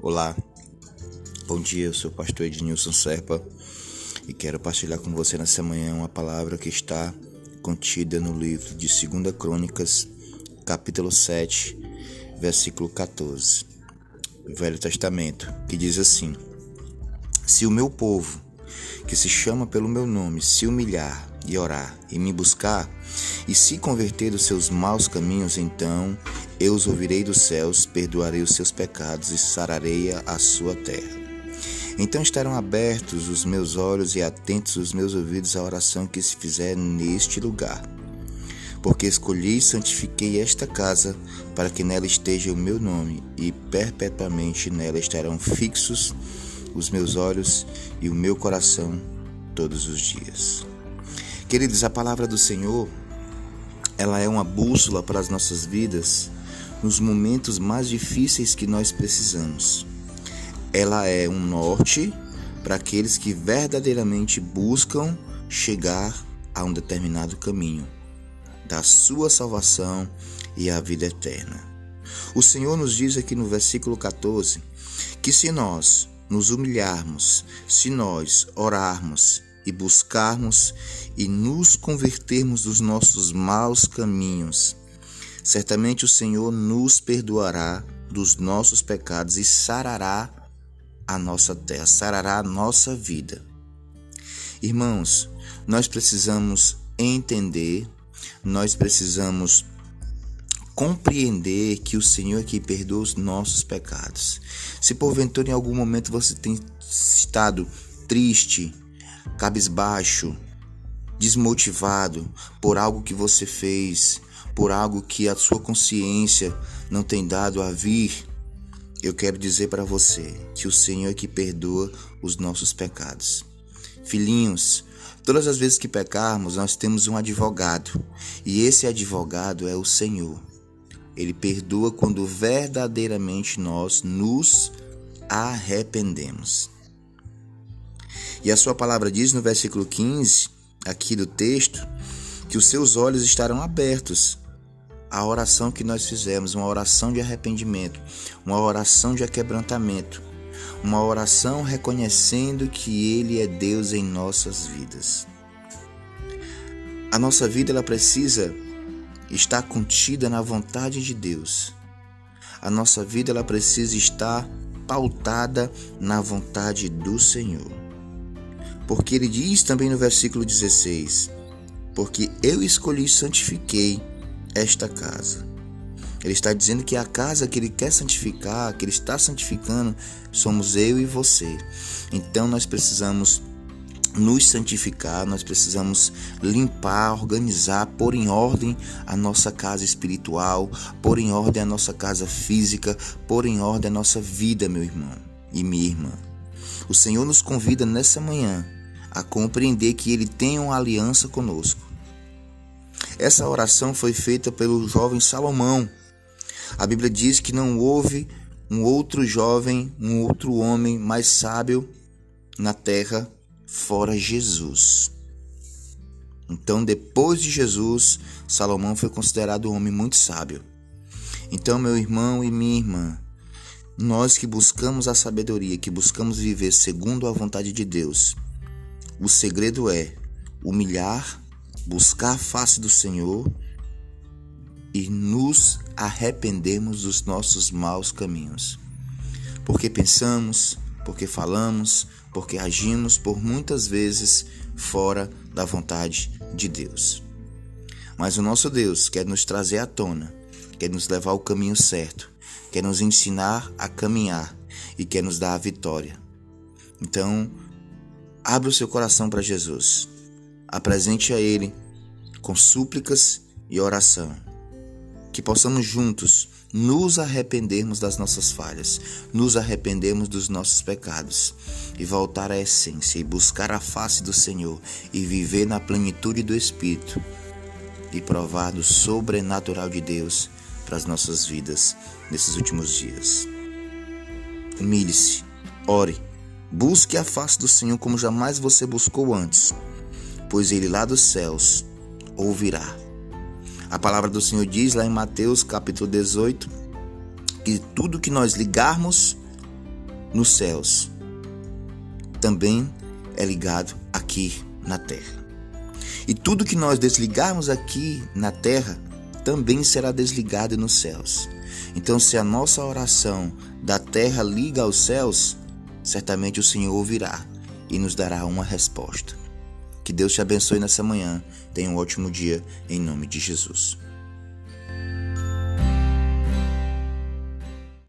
Olá, bom dia, eu sou o pastor Ednilson Serpa e quero partilhar com você nessa manhã uma palavra que está contida no livro de 2 Crônicas, capítulo 7, versículo 14, Velho Testamento, que diz assim: Se o meu povo, que se chama pelo meu nome, se humilhar e orar e me buscar, e se converter dos seus maus caminhos, então eu os ouvirei dos céus, perdoarei os seus pecados e sararei a sua terra. Então estarão abertos os meus olhos e atentos os meus ouvidos à oração que se fizer neste lugar. Porque escolhi e santifiquei esta casa, para que nela esteja o meu nome, e perpetuamente nela estarão fixos os meus olhos e o meu coração todos os dias. Queridos, a palavra do Senhor, ela é uma bússola para as nossas vidas nos momentos mais difíceis que nós precisamos. Ela é um norte para aqueles que verdadeiramente buscam chegar a um determinado caminho da sua salvação e a vida eterna. O Senhor nos diz aqui no versículo 14 que se nós nos humilharmos, se nós orarmos e buscarmos e nos convertermos dos nossos maus caminhos, Certamente o Senhor nos perdoará dos nossos pecados e sarará a nossa terra, sarará a nossa vida. Irmãos, nós precisamos entender, nós precisamos compreender que o Senhor é que perdoa os nossos pecados. Se porventura em algum momento você tem estado triste, cabisbaixo, desmotivado por algo que você fez, por algo que a sua consciência não tem dado a vir, eu quero dizer para você que o Senhor é que perdoa os nossos pecados. Filhinhos, todas as vezes que pecarmos, nós temos um advogado, e esse advogado é o Senhor. Ele perdoa quando verdadeiramente nós nos arrependemos. E a sua palavra diz no versículo 15, aqui do texto, que os seus olhos estarão abertos a oração que nós fizemos, uma oração de arrependimento, uma oração de quebrantamento, uma oração reconhecendo que Ele é Deus em nossas vidas. A nossa vida ela precisa estar contida na vontade de Deus. A nossa vida ela precisa estar pautada na vontade do Senhor. Porque ele diz também no versículo 16: Porque eu escolhi e santifiquei esta casa. Ele está dizendo que a casa que ele quer santificar, que ele está santificando, somos eu e você. Então nós precisamos nos santificar, nós precisamos limpar, organizar, pôr em ordem a nossa casa espiritual, pôr em ordem a nossa casa física, pôr em ordem a nossa vida, meu irmão e minha irmã. O Senhor nos convida nessa manhã a compreender que Ele tem uma aliança conosco essa oração foi feita pelo jovem Salomão. A Bíblia diz que não houve um outro jovem, um outro homem mais sábio na terra fora Jesus. Então, depois de Jesus, Salomão foi considerado um homem muito sábio. Então, meu irmão e minha irmã, nós que buscamos a sabedoria, que buscamos viver segundo a vontade de Deus, o segredo é humilhar buscar a face do Senhor e nos arrependermos dos nossos maus caminhos. Porque pensamos, porque falamos, porque agimos por muitas vezes fora da vontade de Deus. Mas o nosso Deus quer nos trazer à tona, quer nos levar ao caminho certo, quer nos ensinar a caminhar e quer nos dar a vitória. Então, abra o seu coração para Jesus apresente a Ele com súplicas e oração. Que possamos juntos nos arrependermos das nossas falhas, nos arrependermos dos nossos pecados e voltar à essência e buscar a face do Senhor e viver na plenitude do Espírito e provar do sobrenatural de Deus para as nossas vidas nesses últimos dias. Humilhe-se, ore, busque a face do Senhor como jamais você buscou antes pois ele lá dos céus ouvirá. A palavra do Senhor diz lá em Mateus capítulo 18 que tudo que nós ligarmos nos céus também é ligado aqui na terra. E tudo que nós desligarmos aqui na terra também será desligado nos céus. Então, se a nossa oração da terra liga aos céus, certamente o Senhor ouvirá e nos dará uma resposta. Que Deus te abençoe nessa manhã. Tenha um ótimo dia em nome de Jesus.